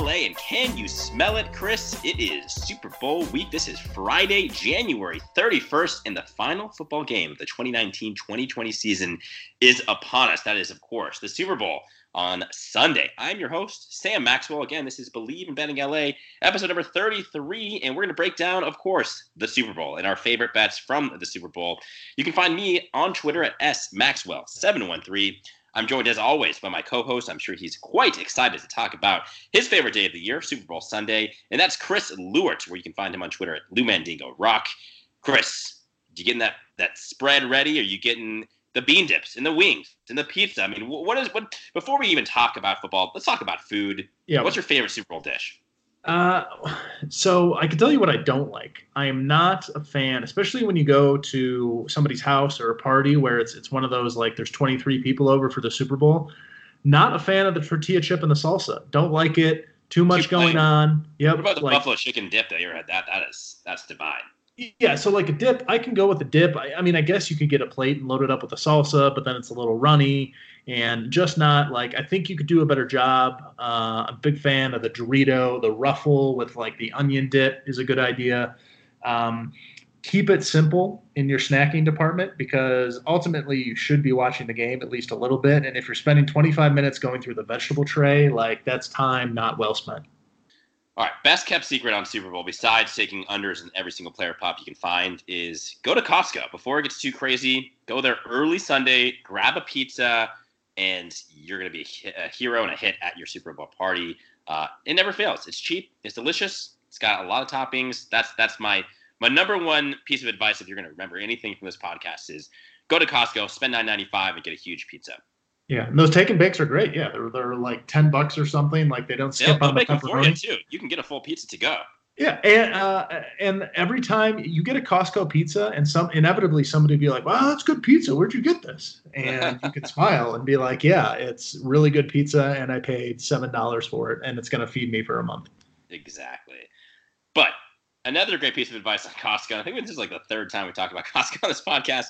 LA. And can you smell it, Chris? It is Super Bowl week. This is Friday, January 31st, and the final football game of the 2019 2020 season is upon us. That is, of course, the Super Bowl on Sunday. I'm your host, Sam Maxwell. Again, this is Believe in Betting LA, episode number 33, and we're going to break down, of course, the Super Bowl and our favorite bets from the Super Bowl. You can find me on Twitter at smaxwell713. I'm joined as always by my co-host. I'm sure he's quite excited to talk about his favorite day of the year, Super Bowl Sunday, and that's Chris Lewart, where you can find him on Twitter at Lou Mandingo Rock. Chris, you getting that that spread ready? Are you getting the bean dips and the wings and the pizza? I mean, what is what? Before we even talk about football, let's talk about food. Yeah. What's your favorite Super Bowl dish? Uh, so I can tell you what I don't like. I am not a fan, especially when you go to somebody's house or a party where it's it's one of those like there's 23 people over for the Super Bowl. Not a fan of the tortilla chip and the salsa. Don't like it. Too much Too going on. Yep. What about the like- buffalo chicken dip that you ever had? That that is that's divine. Yeah, so like a dip, I can go with a dip. I, I mean, I guess you could get a plate and load it up with a salsa, but then it's a little runny and just not like. I think you could do a better job. Uh, I'm a big fan of the Dorito, the ruffle with like the onion dip is a good idea. Um, keep it simple in your snacking department because ultimately you should be watching the game at least a little bit. And if you're spending 25 minutes going through the vegetable tray, like that's time not well spent. All right, best kept secret on Super Bowl, besides taking unders in every single player pop you can find, is go to Costco before it gets too crazy. Go there early Sunday, grab a pizza, and you're going to be a a hero and a hit at your Super Bowl party. Uh, it never fails. It's cheap. It's delicious. It's got a lot of toppings. That's that's my my number one piece of advice if you're going to remember anything from this podcast is go to Costco, spend nine ninety five, and get a huge pizza. Yeah, and those take and bakes are great. Yeah, they're they're like ten bucks or something. Like they don't They'll, skip they'll on the for you pepperoni. too. You can get a full pizza to go. Yeah, and uh, and every time you get a Costco pizza, and some inevitably somebody be like, "Wow, that's good pizza. Where'd you get this?" And you can smile and be like, "Yeah, it's really good pizza, and I paid seven dollars for it, and it's gonna feed me for a month." Exactly. But another great piece of advice on Costco. I think this is like the third time we talk about Costco on this podcast.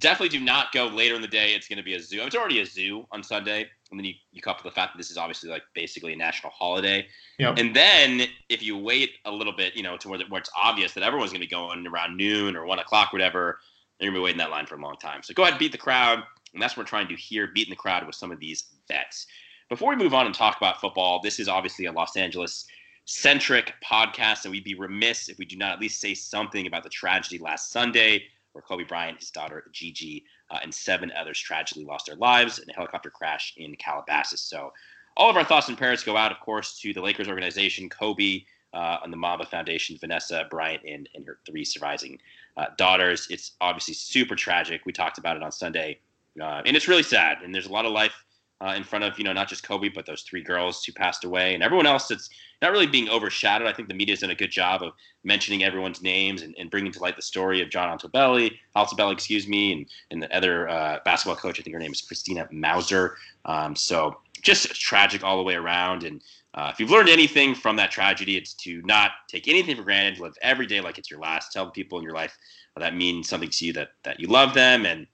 Definitely do not go later in the day. It's going to be a zoo. It's already a zoo on Sunday, and then you, you couple the fact that this is obviously like basically a national holiday. Yep. And then if you wait a little bit, you know, to where, where it's obvious that everyone's going to be going around noon or one o'clock, whatever, you're going to be waiting that line for a long time. So go ahead and beat the crowd, and that's what we're trying to do here, beating the crowd with some of these bets. Before we move on and talk about football, this is obviously a Los Angeles centric podcast, and we'd be remiss if we do not at least say something about the tragedy last Sunday where Kobe Bryant, his daughter Gigi, uh, and seven others tragically lost their lives in a helicopter crash in Calabasas. So, all of our thoughts and prayers go out, of course, to the Lakers organization, Kobe, uh, and the Mamba Foundation, Vanessa Bryant, and, and her three surviving uh, daughters. It's obviously super tragic. We talked about it on Sunday, uh, and it's really sad. And there's a lot of life uh, in front of you know not just Kobe, but those three girls who passed away, and everyone else that's not really being overshadowed. I think the media's done a good job of mentioning everyone's names and, and bringing to light the story of John Altobelli, Altobelli, excuse me, and, and the other uh, basketball coach. I think her name is Christina Mauser. Um, so just tragic all the way around. And uh, if you've learned anything from that tragedy, it's to not take anything for granted. Live every day like it's your last. Tell the people in your life that mean something to you that that you love them. And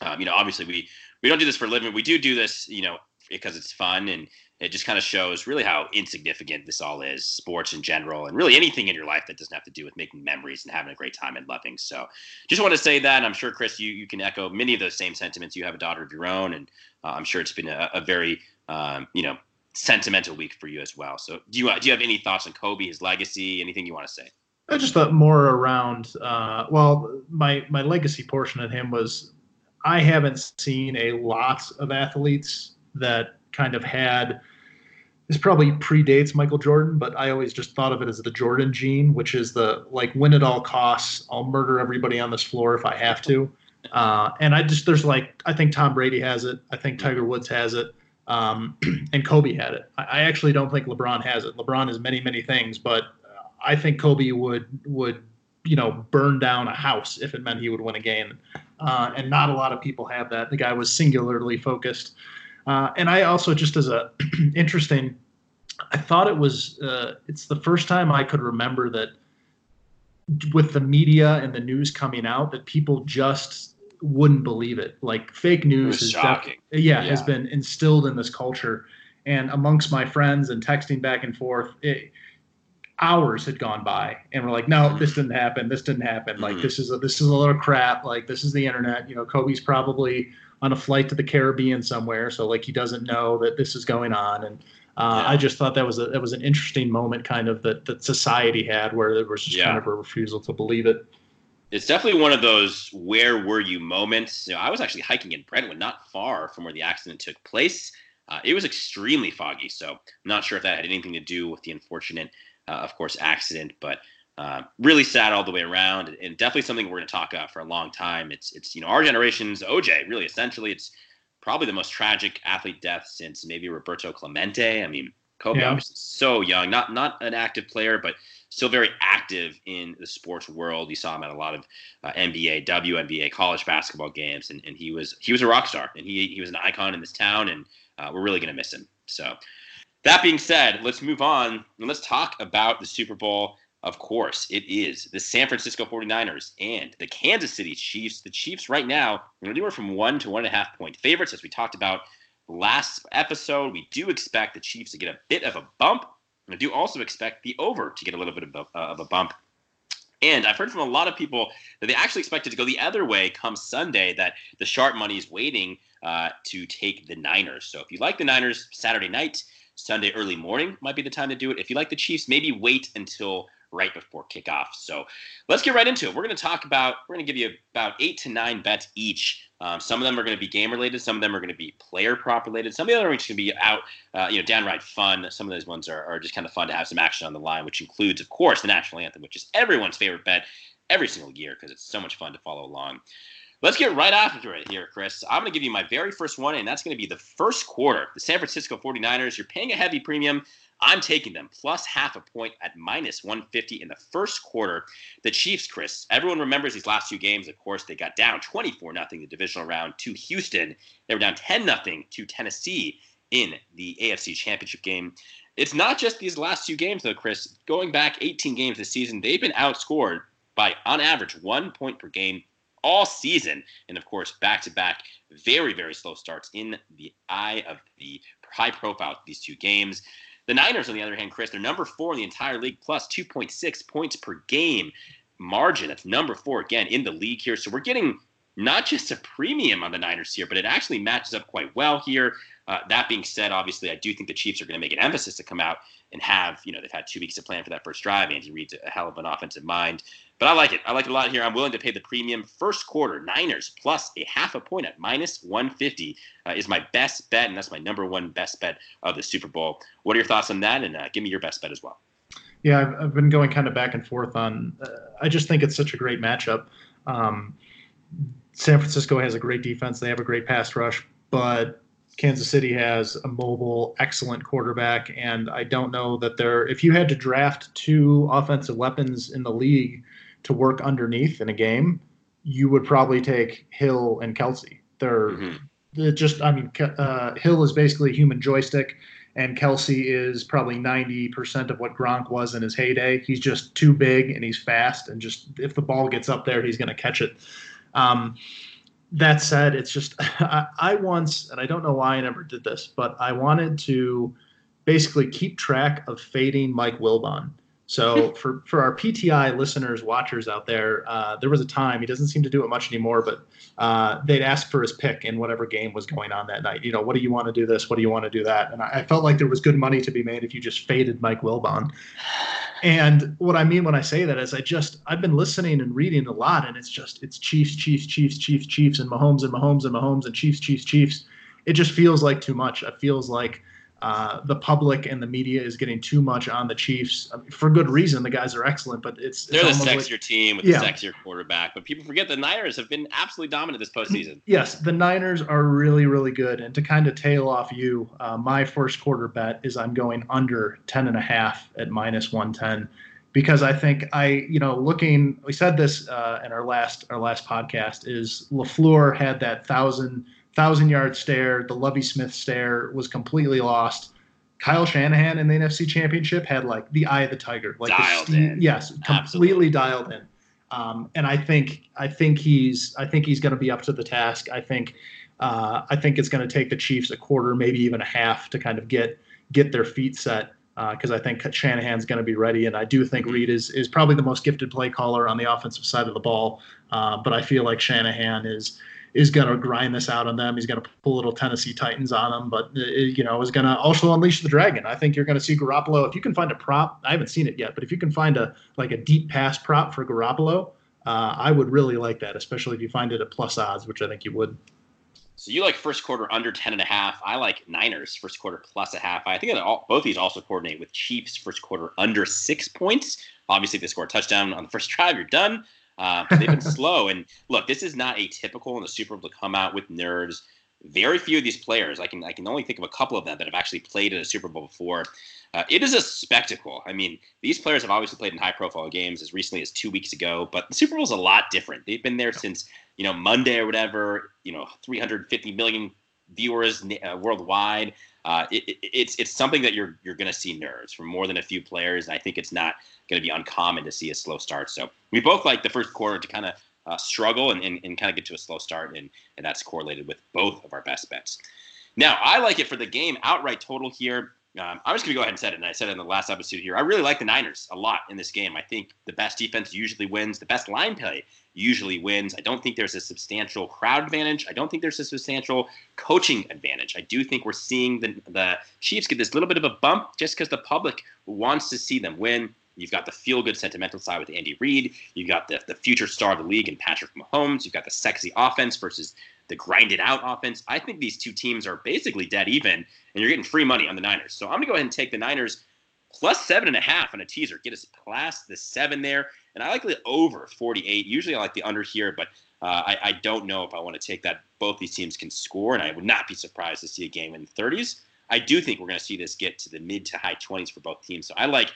um, you know, obviously we we don't do this for a living. We do do this, you know, because it's fun and it just kind of shows really how insignificant this all is, sports in general, and really anything in your life that doesn't have to do with making memories and having a great time and loving. So, just want to say that. I'm sure, Chris, you, you can echo many of those same sentiments. You have a daughter of your own, and uh, I'm sure it's been a, a very, um, you know, sentimental week for you as well. So, do you do you have any thoughts on Kobe, his legacy, anything you want to say? I just thought more around. Uh, well, my my legacy portion of him was I haven't seen a lot of athletes that kind of had. This probably predates Michael Jordan, but I always just thought of it as the Jordan gene, which is the like win at all costs. I'll murder everybody on this floor if I have to. Uh, and I just there's like I think Tom Brady has it. I think Tiger Woods has it. Um, and Kobe had it. I, I actually don't think LeBron has it. LeBron has many many things, but I think Kobe would would you know, burn down a house if it meant he would win a game. Uh, and not a lot of people have that. The guy was singularly focused. Uh, and I also just as a interesting, I thought it was uh, it's the first time I could remember that with the media and the news coming out that people just wouldn't believe it. Like fake news is shocking. Def- yeah, yeah, has been instilled in this culture. And amongst my friends and texting back and forth, it, hours had gone by and we're like no this didn't happen this didn't happen like Mhm. this is a this is a little crap like this is the internet you know kobe's probably on a flight to the caribbean somewhere so like he doesn't know that this is going on and uh, Yeah. i just thought that was a that was an interesting moment kind of that that society had where there was just Yeah. kind of a refusal to believe it It's definitely one of those where were you moments. You know, I was actually hiking in Brentwood, not far from where the accident took place. Uh, it was extremely foggy, so I'm not sure if that had anything to do with the unfortunate, uh, of course, accident. But uh, really sad all the way around, and definitely something we're going to talk about for a long time. It's it's you know our generation's OJ. Really, essentially, it's probably the most tragic athlete death since maybe Roberto Clemente. I mean, Kobe Yeah. obviously so young, not not an active player, but still very active in the sports world. You saw him at a lot of uh, NBA, WNBA, college basketball games, and, and he was he was a rock star, and he he was an icon in this town, and uh, we're really gonna miss him. So, that being said, let's move on and let's talk about the Super Bowl. Of course, it is the San Francisco 49ers and the Kansas City Chiefs. The Chiefs right now are anywhere from one to one and a half point favorites, as we talked about last episode. We do expect the Chiefs to get a bit of a bump. I do also expect the over to get a little bit of a, uh, of a bump. And I've heard from a lot of people that they actually expect it to go the other way come Sunday, that the sharp money is waiting uh, to take the Niners. So if you like the Niners Saturday night, Sunday early morning might be the time to do it. If you like the Chiefs, maybe wait until right before kickoff. So let's get right into it. We're going to talk about, we're going to give you about eight to nine bets each. Um, some of them are going to be game related. Some of them are going to be player prop related. Some of are just going to be out, uh, you know, downright fun. Some of those ones are, are just kind of fun to have some action on the line, which includes, of course, the national anthem, which is everyone's favorite bet every single year because it's so much fun to follow along. Let's get right after it here, Chris. I'm going to give you my very first one, and that's going to be the first quarter. The San Francisco 49ers, you're paying a heavy premium. I'm taking them plus half a point at minus 150 in the first quarter. The Chiefs, Chris, everyone remembers these last two games. Of course, they got down 24 0 the divisional round to Houston. They were down 10 0 to Tennessee in the AFC Championship game. It's not just these last two games, though, Chris. Going back 18 games this season, they've been outscored by, on average, one point per game all season. And of course, back to back, very, very slow starts in the eye of the high profile these two games. The Niners, on the other hand, Chris, they're number four in the entire league, plus 2.6 points per game margin. That's number four again in the league here. So we're getting not just a premium on the Niners here, but it actually matches up quite well here. Uh, that being said, obviously, I do think the Chiefs are going to make an emphasis to come out and have, you know, they've had two weeks to plan for that first drive. Andy Reid's a hell of an offensive mind. But I like it. I like it a lot here. I'm willing to pay the premium. First quarter, Niners plus a half a point at minus 150 uh, is my best bet, and that's my number one best bet of the Super Bowl. What are your thoughts on that? And uh, give me your best bet as well. Yeah, I've, I've been going kind of back and forth on. Uh, I just think it's such a great matchup. Um, San Francisco has a great defense. They have a great pass rush, but Kansas City has a mobile, excellent quarterback. And I don't know that they're. If you had to draft two offensive weapons in the league to work underneath in a game, you would probably take Hill and Kelce. They're Mhm. it just. I mean, uh, Hill is basically a human joystick and Kelce is probably 90% of what Gronk was in his heyday. He's just too big and he's fast, and just if the ball gets up there, he's going to catch it. Um, that said, it's just I, I once, and I don't know why I never did this, but I wanted to basically keep track of fading Mike Wilbon. So for for our PTI listeners, watchers out there, uh, there was a time he doesn't seem to do it much anymore, but uh, they'd ask for his pick in whatever game was going on that night. You know, what do you want to do this? What do you want to do that? And I, I felt like there was good money to be made if you just faded Mike Wilbon. And what I mean when I say that is I just I've been listening and reading a lot, and it's just it's Chiefs, Chiefs, Chiefs, Chiefs, Chiefs, and Mahomes and Mahomes and Mahomes and Chiefs, Chiefs, Chiefs. It just feels like too much. It feels like uh, the public and the media is getting too much on the Chiefs I mean, for good reason. The guys are excellent, but it's, it's They're the sexier like- team with Yeah. the sexier quarterback. But people forget the Niners have been absolutely dominant this postseason. Yes, the Niners are really, really good. And to kind of tail off you, uh, my first quarter bet is I'm going under 10 and a half at minus 110. because I think I, you know, looking, we said this uh, in our last our last podcast is LaFleur had that thousand thousand yard stare, the Lovie Smith stare was completely lost. Kyle Shanahan in the NFC Championship had like the eye of the tiger, like dialed the, in. yes, completely Absolutely. dialed in. Um, and I think I think he's I think he's going to be up to the task. I think uh, I think it's going to take the Chiefs a quarter, maybe even a half, to kind of get get their feet set because uh, I think Shanahan's going to be ready, and I do think Reid is is probably the most gifted play caller on the offensive side of the ball. Uh, but I feel like Shanahan is is going to grind this out on them. He's going to pull little Tennessee Titans on them, but uh, you know is going to also unleash the dragon. I think you're going to see Garoppolo. If you can find a prop, I haven't seen it yet, but if you can find a like a deep pass prop for Garoppolo, uh, I would really like that, especially if you find it at plus odds, which I think you would. So you like first quarter under 10 and a half. I like Niners first quarter plus a half. I think that all, both these also coordinate with Chiefs first quarter under six points. Obviously, if they score a touchdown on the first drive, you're done. Uh, they've been slow. And look, this is not atypical in the Super Bowl to come out with nerves. Very few of these players, I can I can only think of a couple of them that have actually played in a Super Bowl before. Uh, it is a spectacle. I mean, these players have obviously played in high profile games as recently as two weeks ago, but the Super Bowl is a lot different. They've been there since you know Monday or whatever. You know, 350 million viewers uh, worldwide. Uh, it, it, it's it's something that you're you're going to see nerves from more than a few players. And I think it's not going to be uncommon to see a slow start. So we both like the first quarter to kind of uh, struggle and, and, and kind of get to a slow start, and, and that's correlated with both of our best bets. Now, I like it for the game outright total here. Um, I'm just going to go ahead and say it, and I said it in the last episode here. I really like the Niners a lot in this game. I think the best defense usually wins. The best line play usually wins. I don't think there's a substantial crowd advantage. I don't think there's a substantial coaching advantage. I do think we're seeing the, the Chiefs get this little bit of a bump just because the public wants to see them win. You've got the feel good sentimental side with Andy Reid. You've got the, the future star of the league in Patrick Mahomes. You've got the sexy offense versus the grinded out offense. I think these two teams are basically dead even, and you're getting free money on the Niners. So I'm going to go ahead and take the Niners plus seven and a half on a teaser. Get us past the seven there. And I like the over 48. Usually I like the under here, but uh, I, I, don't know if I want to take that. Both these teams can score, and I would not be surprised to see a game in the 30s. I do think we're going to see this get to the mid to high 20s for both teams. So I like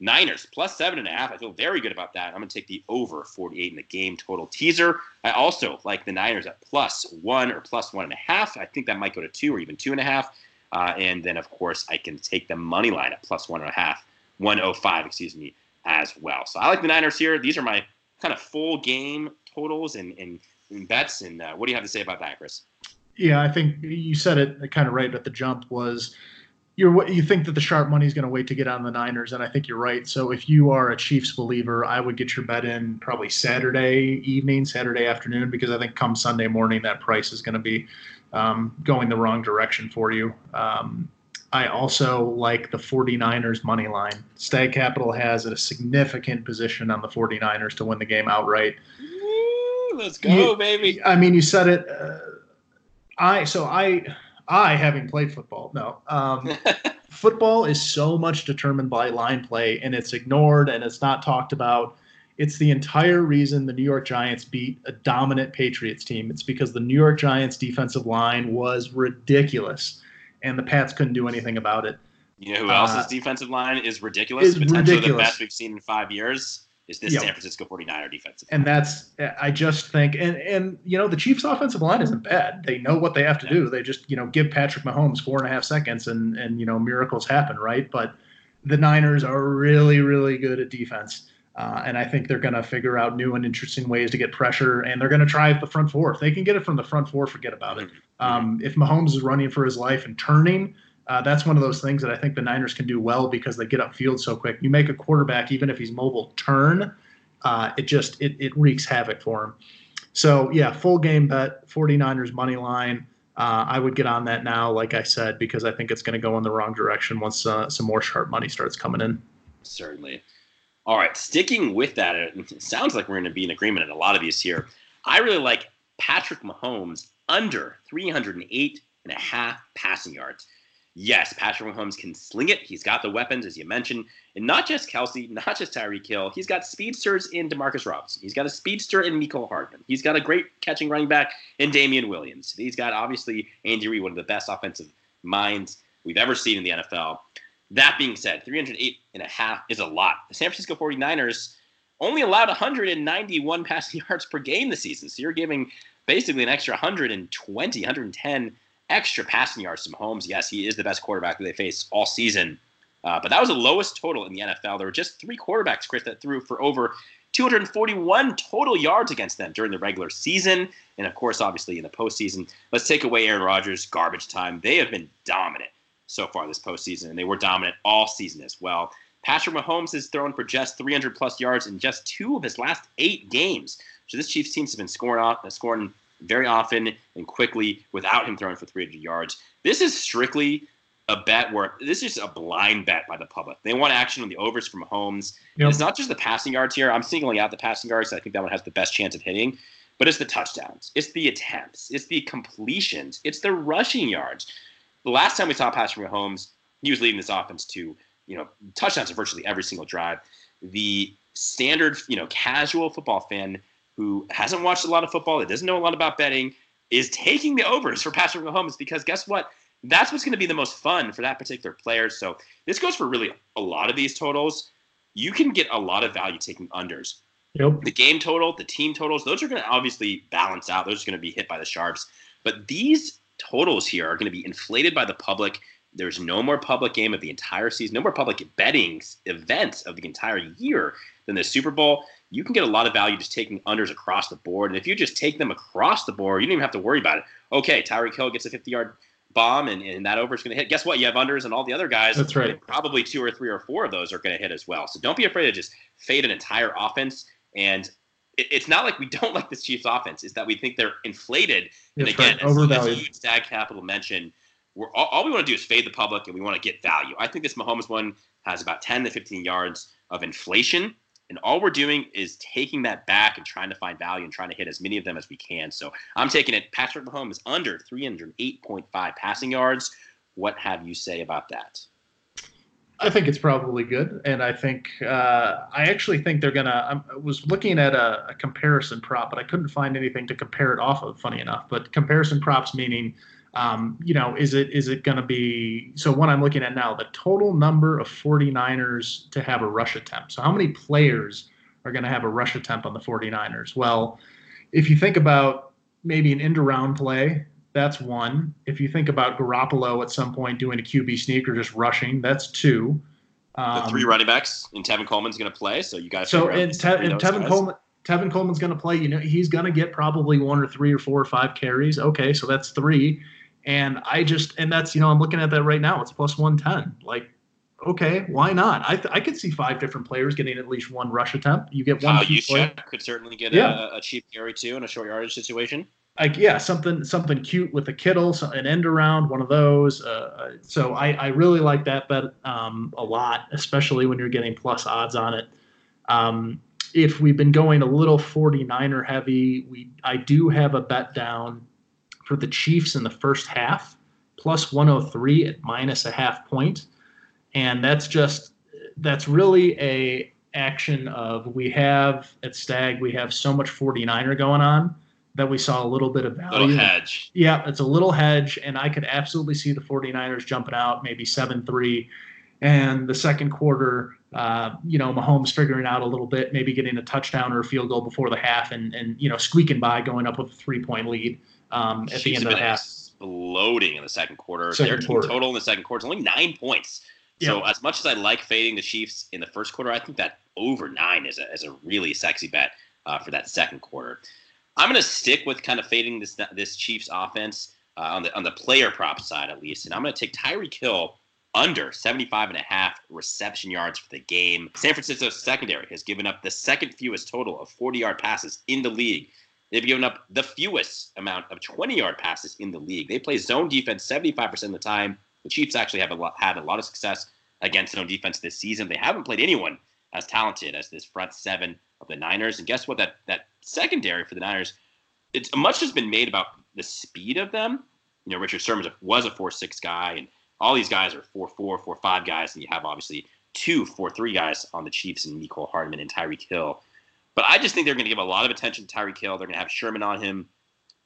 Niners plus seven and a half. I feel very good about that. I'm going to take the over 48 in the game total teaser. I also like the Niners at plus one or plus one and a half. I think that might go to two or even two and a half. Uh, and then, of course, I can take the money line at plus one and a half, 105, excuse me, as well. So I like the Niners here. These are my kind of full game totals and, and, and bets. And uh, what do you have to say about that, Chris? Yeah, I think you said it kind of right at the jump was you're you think that the sharp money is going to wait to get on the Niners, and I think you're right. So if you are a Chiefs believer, I would get your bet in probably Saturday evening, Saturday afternoon, because I think come Sunday morning that price is going to be um, going the wrong direction for you. Um, I also like the 49ers money line. Stag Capital has a significant position on the 49ers to win the game outright. Woo, let's go, you, baby. I mean, you said it. Uh, I so I I having played football. No, um, football is so much determined by line play, and it's ignored and it's not talked about. It's the entire reason the New York Giants beat a dominant Patriots team. It's because the New York Giants defensive line was ridiculous, and the Pats couldn't do anything about it. You know who else's uh, defensive line is ridiculous? Is Potentially ridiculous. the best we've seen in five years is this Yep. San Francisco 49er defensive. and that's I just think and and you know the Chiefs offensive line isn't bad. They know what they have to do. They just you know give Patrick Mahomes four and a half seconds and and you know miracles happen, right? But the Niners are really really good at defense. Uh, and I think they're going to figure out new and interesting ways to get pressure, and they're going to try the front four. If they can get it from the front four, forget about it. Um, if Mahomes is running for his life and turning, uh, that's one of those things that I think the Niners can do well because they get upfield so quick. You make a quarterback, even if he's mobile, turn, uh, it just it, it wreaks havoc for him. So yeah, full game bet, 49ers money line. Uh, I would get on that now, like I said, because I think it's going to go in the wrong direction once uh, some more sharp money starts coming in. Certainly. All right, sticking with that, it sounds like we're going to be in agreement in a lot of these here. I really like Patrick Mahomes under 308 and a half passing yards. Yes, Patrick Mahomes can sling it. He's got the weapons, as you mentioned, and not just Kelce, not just Tyreek Hill. He's got speedsters in Demarcus Robinson. He's got a speedster in Mecole Hardman. He's got a great catching running back in Damien Williams. He's got obviously Andy Reid, one of the best offensive minds we've ever seen in the NFL. That being said, 308 and a half is a lot. The San Francisco 49ers only allowed 191 passing yards per game this season. So you're giving basically an extra 120, 110 extra passing yards to Mahomes. Yes, he is the best quarterback that they face all season. Uh, but that was the lowest total in the NFL. There were just three quarterbacks, Chris, that threw for over 241 total yards against them during the regular season. And of course, obviously, in the postseason. Let's take away Aaron Rodgers' garbage time. They have been dominant so far this postseason, and they were dominant all season as well. Patrick Mahomes has thrown for just 300 plus yards in just two of his last eight games. So this Chiefs team has been scoring off, scoring very often and quickly without him throwing for 300 yards. This is strictly a bet where this is a blind bet by the public. They want action on the overs from Mahomes. Yep. It's not just the passing yards here. I'm singling out the passing yards. I think that one has the best chance of hitting. But it's the touchdowns, it's the attempts, it's the completions, it's the rushing yards. The last time we saw a Patrick Mahomes, he was leading this offense to you know touchdowns in virtually every single drive. The standard you know casual football fan who hasn't watched a lot of football, that doesn't know a lot about betting, is taking the overs for Patrick Mahomes because guess what? That's what's going to be the most fun for that particular player. So this goes for really a lot of these totals. You can get a lot of value taking unders. Yep. The game total, the team totals, those are going to obviously balance out. Those are going to be hit by the sharps. But these totals here are going to be inflated by the public. There's no more public game of the entire season, no more public betting events of the entire year than the Super Bowl. You can get a lot of value just taking unders across the board. And if you just take them across the board, you don't even have to worry about it. Okay, Tyreek Hill gets a 50 yard bomb and, and that over is going to hit. Guess what? You have unders and all the other guys. That's right. Probably two or three or four of those are going to hit as well. So don't be afraid to just fade an entire offense. And it, it's not like we don't like this Chiefs offense. It's that we think they're inflated. And again, right. Overvalued. as, as Stag Capital mentioned, we're all, all we want to do is fade the public and we want to get value. I think this Mahomes one has about 10 to 15 yards of inflation and all we're doing is taking that back and trying to find value and trying to hit as many of them as we can. So I'm taking it. Patrick Mahomes under 308.5 passing yards. What have you say about that? I think it's probably good, and I think uh, I actually think they're gonna. I was looking at a, a, comparison prop, but I couldn't find anything to compare it off of. Funny enough, but comparison props meaning um, you know, is it is it going to be so? What I'm looking at now, the total number of 49ers to have a rush attempt. So how many players are going to have a rush attempt on the 49ers? Well, if you think about maybe an end around play, that's one. If you think about Garoppolo at some point doing a QB sneak or just rushing, that's two. Um, the three running backs and Tevin Coleman's going to play, so you guys. So and, Te- and Tevin guys. Coleman. Tevin Coleman's going to play. You know, he's going to get probably one or three or four or five carries. Okay, so that's three. And I just, and that's, you know, I'm looking at that right now. It's plus 110. Like, okay, why not? I, th- I could see five different players getting at least one rush attempt. You get one. Uh, you could certainly get yeah. a, a, cheap carry too in a short yardage situation. Like yeah, something something cute with a Kittle, an end around, one of those. Uh, uh, so I, I really like that bet um, a lot, especially when you're getting plus odds on it. Um, if we've been going a little 49er heavy, we I do have a bet down for the Chiefs in the first half, plus 103 at minus a half point. And that's just, that's really a action of we have at Stag, we have so much 49er going on that we saw a little bit of value. A little hedge. Yeah, it's a little hedge, and I could absolutely see the 49ers jumping out maybe 7 3. And the second quarter, uh, you know, Mahomes figuring out a little bit, maybe getting a touchdown or a field goal before the half and, and you know, squeaking by, going up with a three point lead um, at the end of the half. Exploding in the second quarter. Second Their quarter. total in the second quarter is only nine points. So as much as I like fading the Chiefs in the first quarter, I think that over nine is a, is a really sexy bet uh, for that second quarter. I'm going to stick with kind of fading this this Chiefs offense uh, on the on the player prop side at least, and I'm going to take Tyreek Hill under 75 and a half reception yards for the game. San Francisco's secondary has given up the second fewest total of 40 yard passes in the league They've given up the fewest amount of 20 yard passes in the league. They play zone defense 75% of the time. The Chiefs actually have a lot, had a lot of success against zone defense this season. They haven't played anyone as talented as this front seven of the Niners. And guess what? That that secondary for the Niners, it's much has been made about the speed of them. You know, Richard Sherman was a four-six guy, and all these guys are four-four, four-five guys, and you have obviously two four-three guys on the Chiefs and Mecole Hardman and Tyreek Hill. But I just think they're going to give a lot of attention to Tyreek Hill. They're going to have Sherman on him.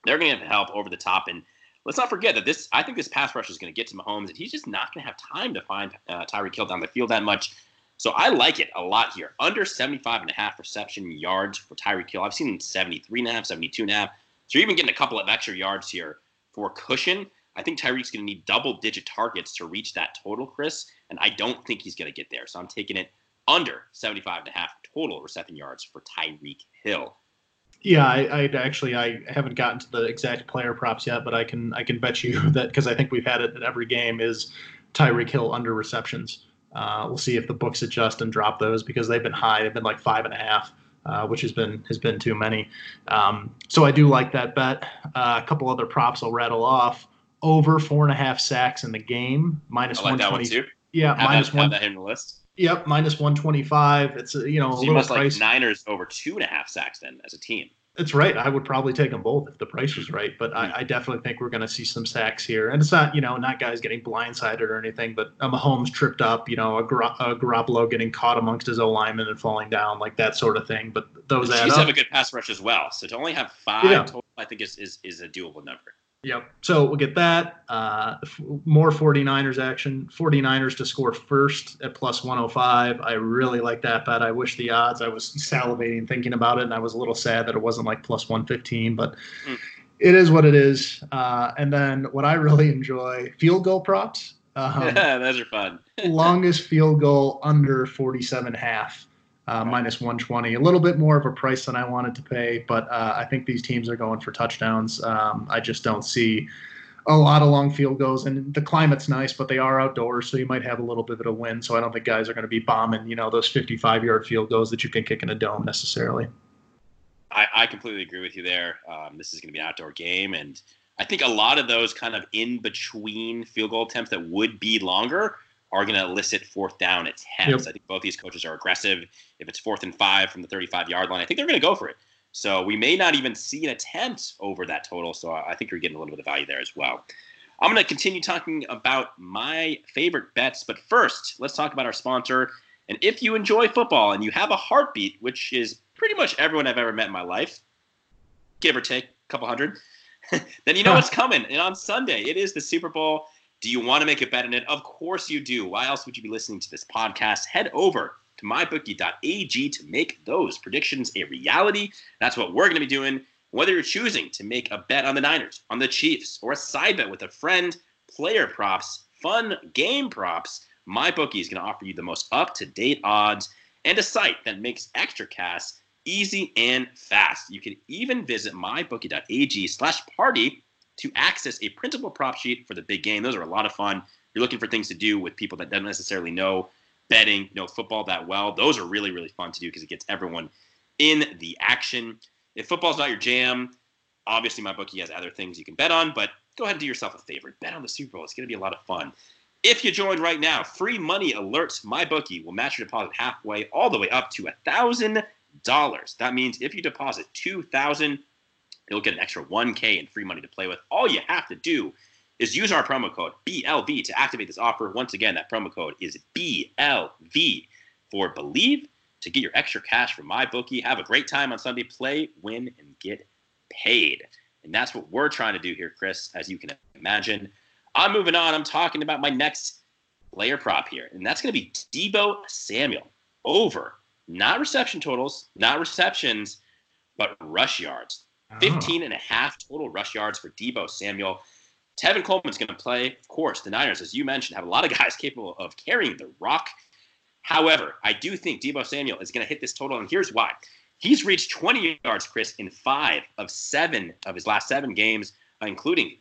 They're going to have help over the top. And let's not forget that this. I think this pass rush is going to get to Mahomes, and he's just not going to have time to find uh, Tyreek Hill down the field that much. So I like it a lot here. Under 75 and a half reception yards for Tyreek Hill. I've seen 73 and a half, 72 and a half. So you're even getting a couple of extra yards here for cushion. I think Tyreek's going to need double digit targets to reach that total, Chris. And I don't think he's going to get there. So I'm taking it under 75 and a half total reception yards for Tyreek Hill. Yeah, I, I actually I haven't gotten to the exact player props yet, but I can I can bet you that because I think we've had it at every game is Tyreek Hill under receptions. Uh, we'll see if the books adjust and drop those because they've been high. They've been like five and a half, uh, which has been has been too many. Um, so I do like that bet. Uh, a couple other props I'll rattle off. Over four and a half sacks in the game, minus like 120. Yeah, Have minus that, one. have that in the list. Yep, minus 125. It's a, you know a you little must like price. Niners over two and a half sacks then as a team. That's right. I would probably take them both if the price was right. But I, hmm. I definitely think we're going to see some sacks here. And it's not, you know, not guys getting blindsided or anything, but a Mahomes tripped up, you know, a, Gar- a Garoppolo getting caught amongst his O lineman and falling down, like that sort of thing. But those The add Chiefs have a good pass rush as well. So to only have five Yeah. total, I think is, is is a doable number. Yep. So we'll get that. Uh, more 49ers action. 49ers to score first at plus 105. I really like that bet. I wish the odds. I was salivating thinking about it, and I was a little sad that it wasn't like plus 115, but Mm. it is what it is. Uh, and then what I really enjoy field goal props. Um, Those are fun. longest field goal under 47 half. Uh, minus 120, a little bit more of a price than I wanted to pay, but uh, I think these teams are going for touchdowns. Um, I just don't see a lot of long field goals, and the climate's nice, but they are outdoors, so you might have a little bit of a wind. So I don't think guys are going to be bombing, you know, those 55 yard field goals that you can kick in a dome necessarily. I, I completely agree with you there. Um, this is going to be an outdoor game, and I think a lot of those kind of in between field goal attempts that would be longer are going to elicit fourth down attempts. Yep. I think both these coaches are aggressive. If it's fourth and five from the 35 yard line, I think they're going to go for it. So we may not even see an attempt over that total. So I think you're getting a little bit of value there as well. I'm going to continue talking about my favorite bets, but first, let's talk about our sponsor. And if you enjoy football and you have a heartbeat, which is pretty much everyone I've ever met in my life, give or take a couple hundred, then you know what's coming. And on Sunday, it is the Super Bowl. Do you want to make a bet in it? Of course you do. Why else would you be listening to this podcast? Head over to mybookie.ag to make those predictions a reality. That's what we're going to be doing. Whether you're choosing to make a bet on the Niners, on the Chiefs, or a side bet with a friend, player props, fun game props, MyBookie is going to offer you the most up to date odds and a site that makes extra cash easy and fast. You can even visit mybookie.ag slash party to access a printable prop sheet for the big game. Those are a lot of fun. You're looking for things to do with people that don't necessarily know betting, know football that well. Those are really, really fun to do because it gets everyone in the action. If football's not your jam, obviously my bookie has other things you can bet on, but go ahead and do yourself a favor. Bet on the Super Bowl. It's going to be a lot of fun. If you join right now, free money alerts my bookie will match your deposit halfway all the way up to a $1,000. That means if you deposit 2000 They'll get an extra 1K in free money to play with. All you have to do is use our promo code BLV to activate this offer. Once again, that promo code is BLV for Believe to get your extra cash from my bookie. Have a great time on Sunday. Play, win, and get paid. And that's what we're trying to do here, Chris, as you can imagine. I'm moving on. I'm talking about my next player prop here, and that's going to be Deebo Samuel over not reception totals, not receptions, but rush yards. Ah. 15 and a half total rush yards for Deebo Samuel. Tevin Coleman's going to play. Of course, the Niners, as you mentioned, have a lot of guys capable of carrying the rock. However, I do think Deebo Samuel is going to hit this total, and here's why. He's reached 20 yards, Chris, in five of seven of his last seven games, including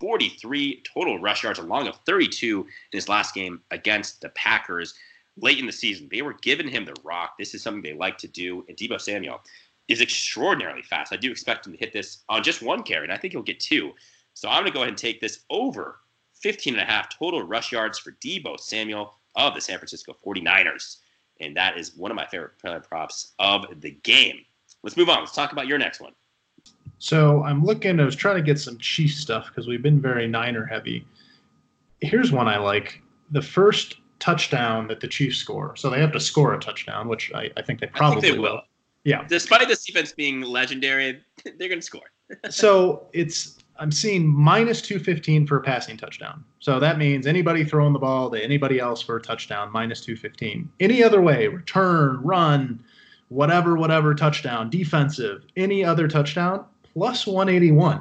43 total rush yards, along of 32 in his last game against the Packers late in the season. They were giving him the rock. This is something they like to do. And Deebo Samuel is extraordinarily fast. I do expect him to hit this on just one carry, and I think he'll get two. So I'm going to go ahead and take this over 15 and a half total rush yards for Deebo Samuel of the San Francisco 49ers. And that is one of my favorite props of the game. Let's move on. Let's talk about your next one. So I'm looking, I was trying to get some Chiefs stuff because we've been very Niner heavy. Here's one I like. The first touchdown that the Chiefs score. So they have to score a touchdown, which I, I think they probably I think they will. Yeah. Despite this defense being legendary, they're going to score. so it's I'm seeing minus 215 for a passing touchdown. So that means anybody throwing the ball to anybody else for a touchdown, minus 215. Any other way, return, run, whatever, whatever touchdown, defensive, any other touchdown, plus 181.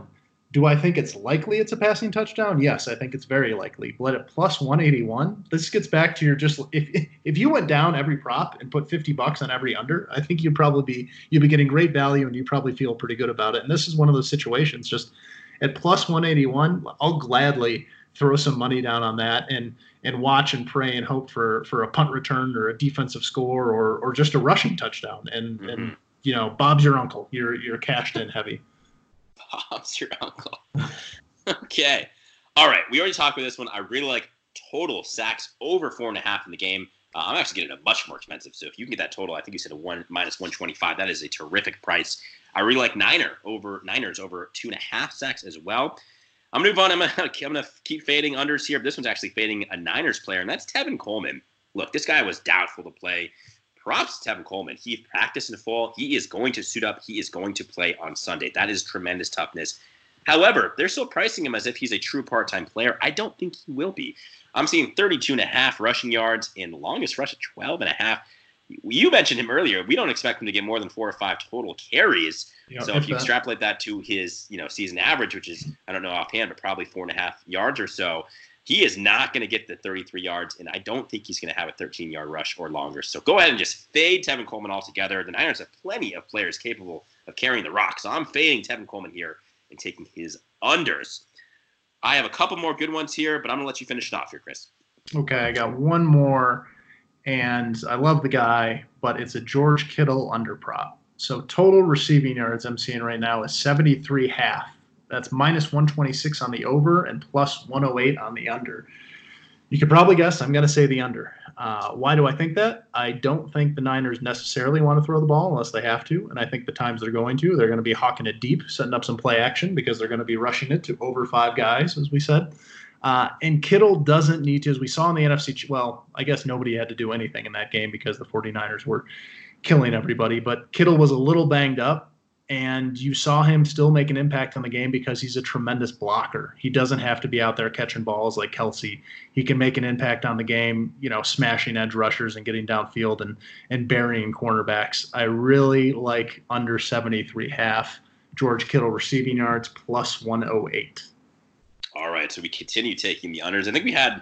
Do I think it's likely it's a passing touchdown? Yes, I think it's very likely. But at plus 181, this gets back to your just if if you went down every prop and put 50 bucks on every under, I think you'd probably be you'd be getting great value and you probably feel pretty good about it. And this is one of those situations just at plus 181, I'll gladly throw some money down on that and and watch and pray and hope for for a punt return or a defensive score or or just a rushing touchdown. And mm-hmm. and you know, Bob's your uncle. You're you're cashed in heavy. Bob's your uncle. okay. All right. We already talked about this one. I really like total sacks over four and a half in the game. Uh, I'm actually getting a much more expensive. So if you can get that total, I think you said a one minus 125. That is a terrific price. I really like Niner over Niners over two and a half sacks as well. I'm gonna move on. I'm gonna, I'm gonna keep fading unders here. But this one's actually fading a Niners player, and that's Tevin Coleman. Look, this guy was doubtful to play. Props to Tevin Coleman. He practiced in the fall. He is going to suit up. He is going to play on Sunday. That is tremendous toughness. However, they're still pricing him as if he's a true part-time player. I don't think he will be. I'm seeing 32 and a half rushing yards and longest rush at 12 and a half. You mentioned him earlier. We don't expect him to get more than four or five total carries. Yep, so if you extrapolate that to his, you know, season average, which is I don't know offhand, but probably four and a half yards or so, he is not going to get the 33 yards, and I don't think he's going to have a 13 yard rush or longer. So go ahead and just fade Tevin Coleman altogether. The Niners have plenty of players capable of carrying the rock, so I'm fading Tevin Coleman here and taking his unders. I have a couple more good ones here, but I'm going to let you finish it off here, Chris. Okay, I got one more, and I love the guy, but it's a George Kittle under prop. So total receiving yards I'm seeing right now is 73 half. That's minus 126 on the over and plus 108 on the under. You could probably guess I'm going to say the under. Uh, why do I think that? I don't think the Niners necessarily want to throw the ball unless they have to. And I think the times they're going to, they're going to be hawking it deep, setting up some play action because they're going to be rushing it to over five guys, as we said. Uh, and Kittle doesn't need to, as we saw in the NFC. Well, I guess nobody had to do anything in that game because the 49ers were killing everybody. But Kittle was a little banged up and you saw him still make an impact on the game because he's a tremendous blocker. He doesn't have to be out there catching balls like Kelce. He can make an impact on the game, you know, smashing edge rushers and getting downfield and and burying cornerbacks. I really like under 73 half George Kittle receiving yards plus 108. All right, so we continue taking the unders. I think we had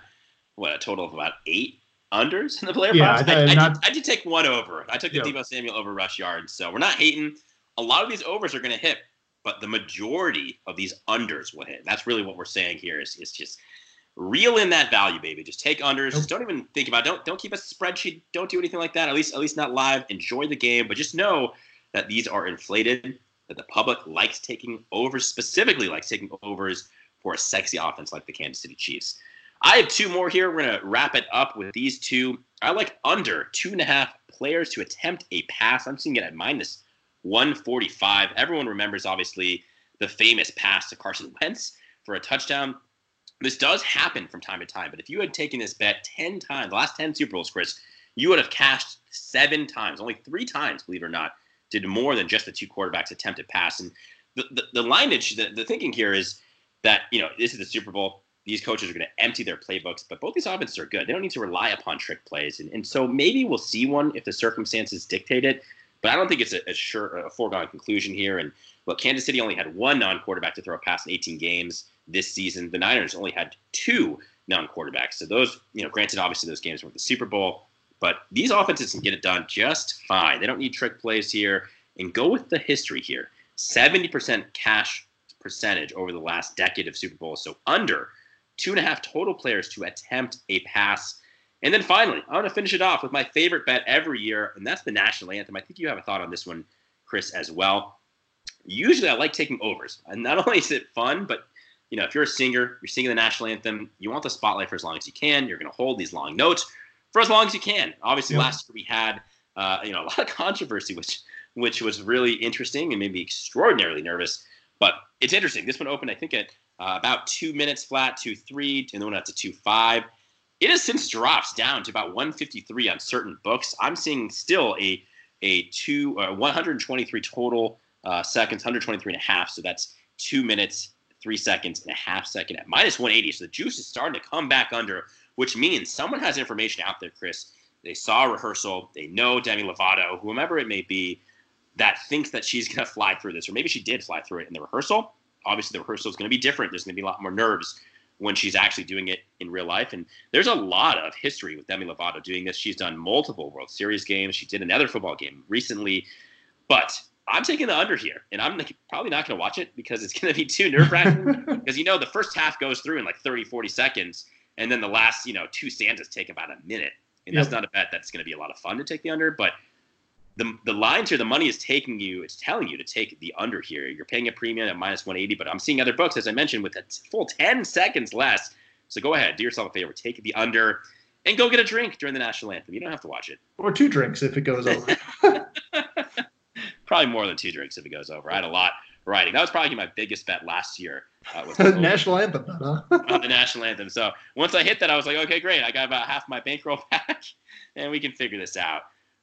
what a total of about eight unders in the player yeah, I, I, not, did, I, did, take one over. I took the yeah. Deebo Samuel over rush yards, so we're not hating a lot of these overs are going to hit, but the majority of these unders will hit. That's really what we're saying here is, is just reel in that value, baby. Just take unders. Just don't even think about it. Don't don't keep a spreadsheet. Don't do anything like that. At least at least not live. Enjoy the game, but just know that these are inflated. That the public likes taking overs, specifically likes taking overs for a sexy offense like the Kansas City Chiefs. I have two more here. We're gonna wrap it up with these two. I like under two and a half players to attempt a pass. I'm seeing it at minus 145. Everyone remembers, obviously, the famous pass to Carson Wentz for a touchdown. This does happen from time to time, but if you had taken this bet 10 times, the last 10 Super Bowls, Chris, you would have cashed seven times. Only three times, believe it or not, did more than just the two quarterbacks attempt attempted pass. And the, the, the lineage, the, the thinking here is that, you know, this is the Super Bowl. These coaches are going to empty their playbooks, but both these offenses are good. They don't need to rely upon trick plays. And, and so maybe we'll see one if the circumstances dictate it. But I don't think it's a, a sure a foregone conclusion here. And look, Kansas City only had one non-quarterback to throw a pass in 18 games this season. The Niners only had two non-quarterbacks. So those, you know, granted, obviously those games weren't the Super Bowl, but these offenses can get it done just fine. They don't need trick plays here. And go with the history here: 70% cash percentage over the last decade of Super Bowls. So under two and a half total players to attempt a pass and then finally, I want to finish it off with my favorite bet every year, and that's the national anthem. I think you have a thought on this one, Chris, as well. Usually, I like taking overs, and not only is it fun, but you know, if you're a singer, you're singing the national anthem, you want the spotlight for as long as you can. You're going to hold these long notes for as long as you can. Obviously, yeah. last year we had uh, you know a lot of controversy, which which was really interesting and made me extraordinarily nervous. But it's interesting. This one opened, I think, at uh, about two minutes flat, two three, and then went out to two five. It has since dropped down to about 153 on certain books. I'm seeing still a a two uh, 123 total uh, seconds, 123 and a half. So that's two minutes three seconds, and a half second at minus 180. So the juice is starting to come back under, which means someone has information out there, Chris. They saw a rehearsal. They know Demi Lovato, whomever it may be, that thinks that she's going to fly through this, or maybe she did fly through it in the rehearsal. Obviously, the rehearsal is going to be different. There's going to be a lot more nerves when she's actually doing it in real life. And there's a lot of history with Demi Lovato doing this. She's done multiple World Series games. She did another football game recently. But I'm taking the under here, and I'm probably not going to watch it because it's going to be too nerve wracking. because you know the first half goes through in like 30, 40 seconds, and then the last you know two Santas take about a minute, and that's not a bet that's going to be a lot of fun to take the under. But the the lines here, the money is taking you, it's telling you to take the under here. You're paying a premium at minus 180, but I'm seeing other books, as I mentioned, with a full 10 seconds less. So go ahead, do yourself a favor, take the under, and go get a drink during the national anthem. You don't have to watch it. Or two drinks if it goes over. probably more than two drinks if it goes over. I had a lot writing. That was probably my biggest bet last year. Uh, with the national anthem, huh? on the national anthem. So once I hit that, I was like, okay, great. I got about half my bankroll back, and we can figure this out.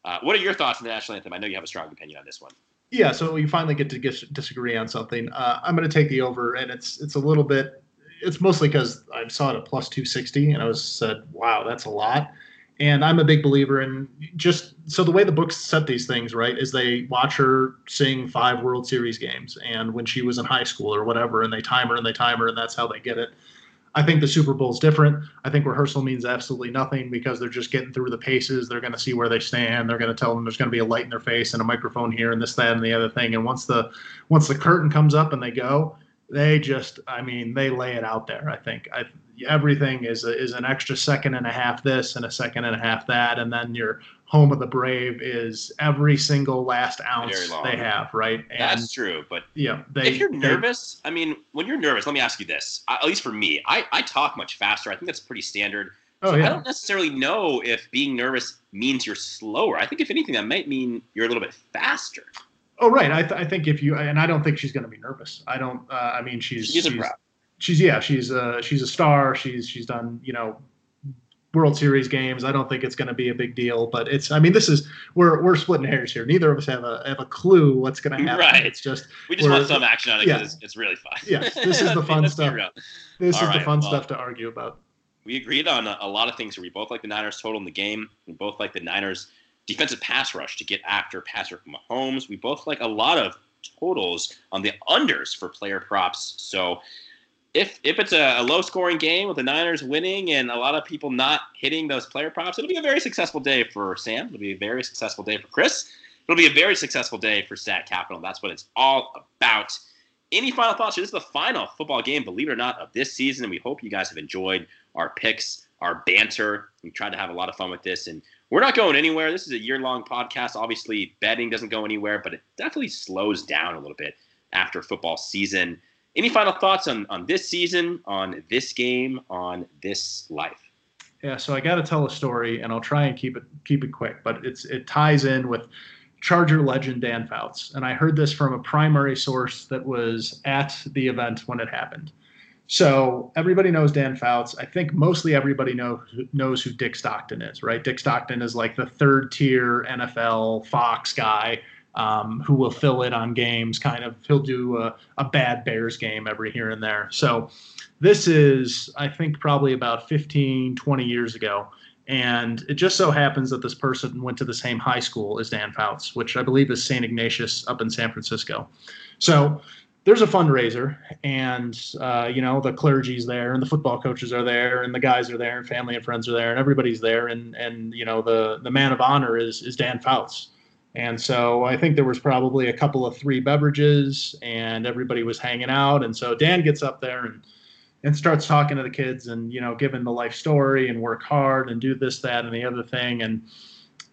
Uh, what are your thoughts on the national anthem? I know you have a strong opinion on this one. Yeah, so we finally get to disagree on something. Uh, I'm going to take the over, and it's it's a little bit. It's mostly because I saw it at plus 260, and I was said, "Wow, that's a lot." And I'm a big believer in just so the way the books set these things right is they watch her sing five World Series games, and when she was in high school or whatever, and they time her and they time her, and that's how they get it. I think the Super Bowl is different. I think rehearsal means absolutely nothing because they're just getting through the paces. They're going to see where they stand. They're going to tell them there's going to be a light in their face and a microphone here and this, that, and the other thing. And once the once the curtain comes up and they go, they just, I mean, they lay it out there. I think I, everything is a, is an extra second and a half this and a second and a half that, and then your home of the brave is every single last ounce they have, right? And That's true, but yeah, they, if you're nervous, I mean, when you're nervous, let me ask you this. At least for me, I, I talk much faster. I think that's pretty standard. Oh, so oh, yeah. I don't necessarily know if being nervous means you're slower. I think if anything, that might mean you're a little bit faster. Oh, right. I, th- I think if you and I don't think she's going to be nervous. I don't. Uh, I mean, she's she's, she's she's yeah, she's uh she's a star. She's she's done you know World Series games. I don't think it's going to be a big deal, but it's. I mean, this is we're we're splitting hairs here. Neither of us have a have a clue what's going to happen. Right. It's just we just want some action on it because yeah. it's, it's, really fun. Yes, this is the fun stuff. This All is right, the fun well, stuff to argue about. We agreed on a, a lot of things. We both like the Niners total in the game. We both like the Niners defensive pass rush to get after Patrick Mahomes. We both like a lot of totals on the unders for player props. So if if it's a, a, low scoring game with the Niners winning and a lot of people not hitting those player props, it'll be a very successful day for Sam. It'll be a very successful day for Chris. It'll be a very successful day for Stat Capital. That's what it's all about. Any final thoughts? This is the final football game, believe it or not, of this season, and we hope you guys have enjoyed our picks, our banter. We tried to have a lot of fun with this, and we're not going anywhere. This is a year long podcast. Obviously, betting doesn't go anywhere, but it definitely slows down a little bit after football season. Any final thoughts on, on this season, on this game, on this life? Yeah, so I got to tell a story, and I'll try and keep it keep it quick, but it's it ties in with Charger legend Dan Fouts, and I heard this from a primary source that was at the event when it happened. So everybody knows Dan Fouts. I think mostly everybody know, knows who Dick Stockton is, right? Dick Stockton is like the third tier NFL Fox guy um, who will fill it on games. Kind of, he'll do a, a bad Bears game every here and there. So this is, I think, probably about 15, 20 years ago. And it just so happens that this person went to the same high school as Dan Fouts, which I believe is St. Ignatius up in San Francisco. So there's a fundraiser, and uh, you know the clergy's there, and the football coaches are there, and the guys are there, and family and friends are there, and everybody's there, and and you know the the man of honor is is Dan Fouts. And so I think there was probably a couple of three beverages and everybody was hanging out. And so Dan gets up there and and starts talking to the kids and you know giving the life story and work hard and do this that and the other thing. And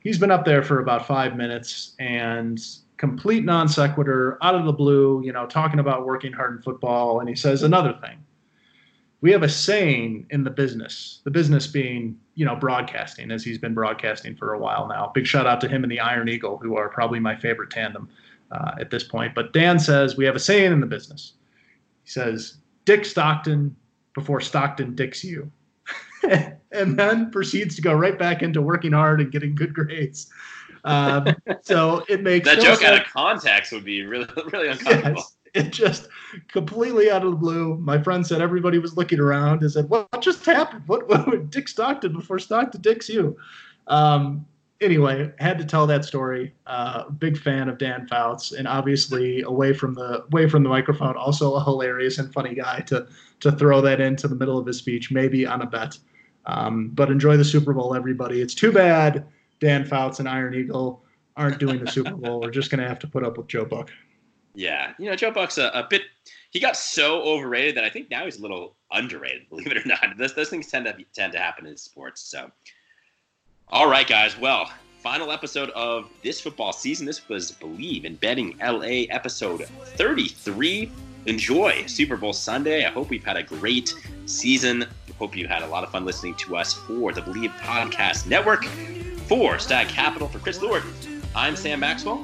he's been up there for about five minutes and complete non sequitur out of the blue you know talking about working hard in football. And he says another thing we have a saying in the business, the business being, you know, broadcasting, as he's been broadcasting for a while now. Big shout out to him and the Ian Eagle, who are probably my favorite tandem uh, at this point. But Dan says, we have a saying in the business. He says, Dick Stockton before Stockton dicks you. and then proceeds to go right back into working hard and getting good grades. Um, so it makes that no joke sense. out of context would be really, really uncomfortable. Yes it just completely out of the blue. My friend said everybody was looking around and said, "What, just happened? What, what Dick Stockton before Stockton Dick's you?" Um, anyway, had to tell that story. Uh, big fan of Dan Fouts, and obviously away from the away from the microphone, also a hilarious and funny guy to to throw that into the middle of his speech, maybe on a bet. Um, but enjoy the Super Bowl, everybody. It's too bad Dan Fouts and Ian Eagle aren't doing the Super Bowl. We're just going to have to put up with Joe Buck. Yeah, you know Joe Buck's a, a, bit. He got so overrated that I think now he's a little underrated. Believe it or not, those, those things tend to tend to happen in sports. So, all right, guys. Well, final episode of this football season. This was Bleav in Betting LA episode 33. Enjoy Super Bowl Sunday. I hope we've had a great season. Hope you had a lot of fun listening to us for the Bleav Podcast Network. For Stag Capital, for Chris Lord, I'm Sam Maxwell.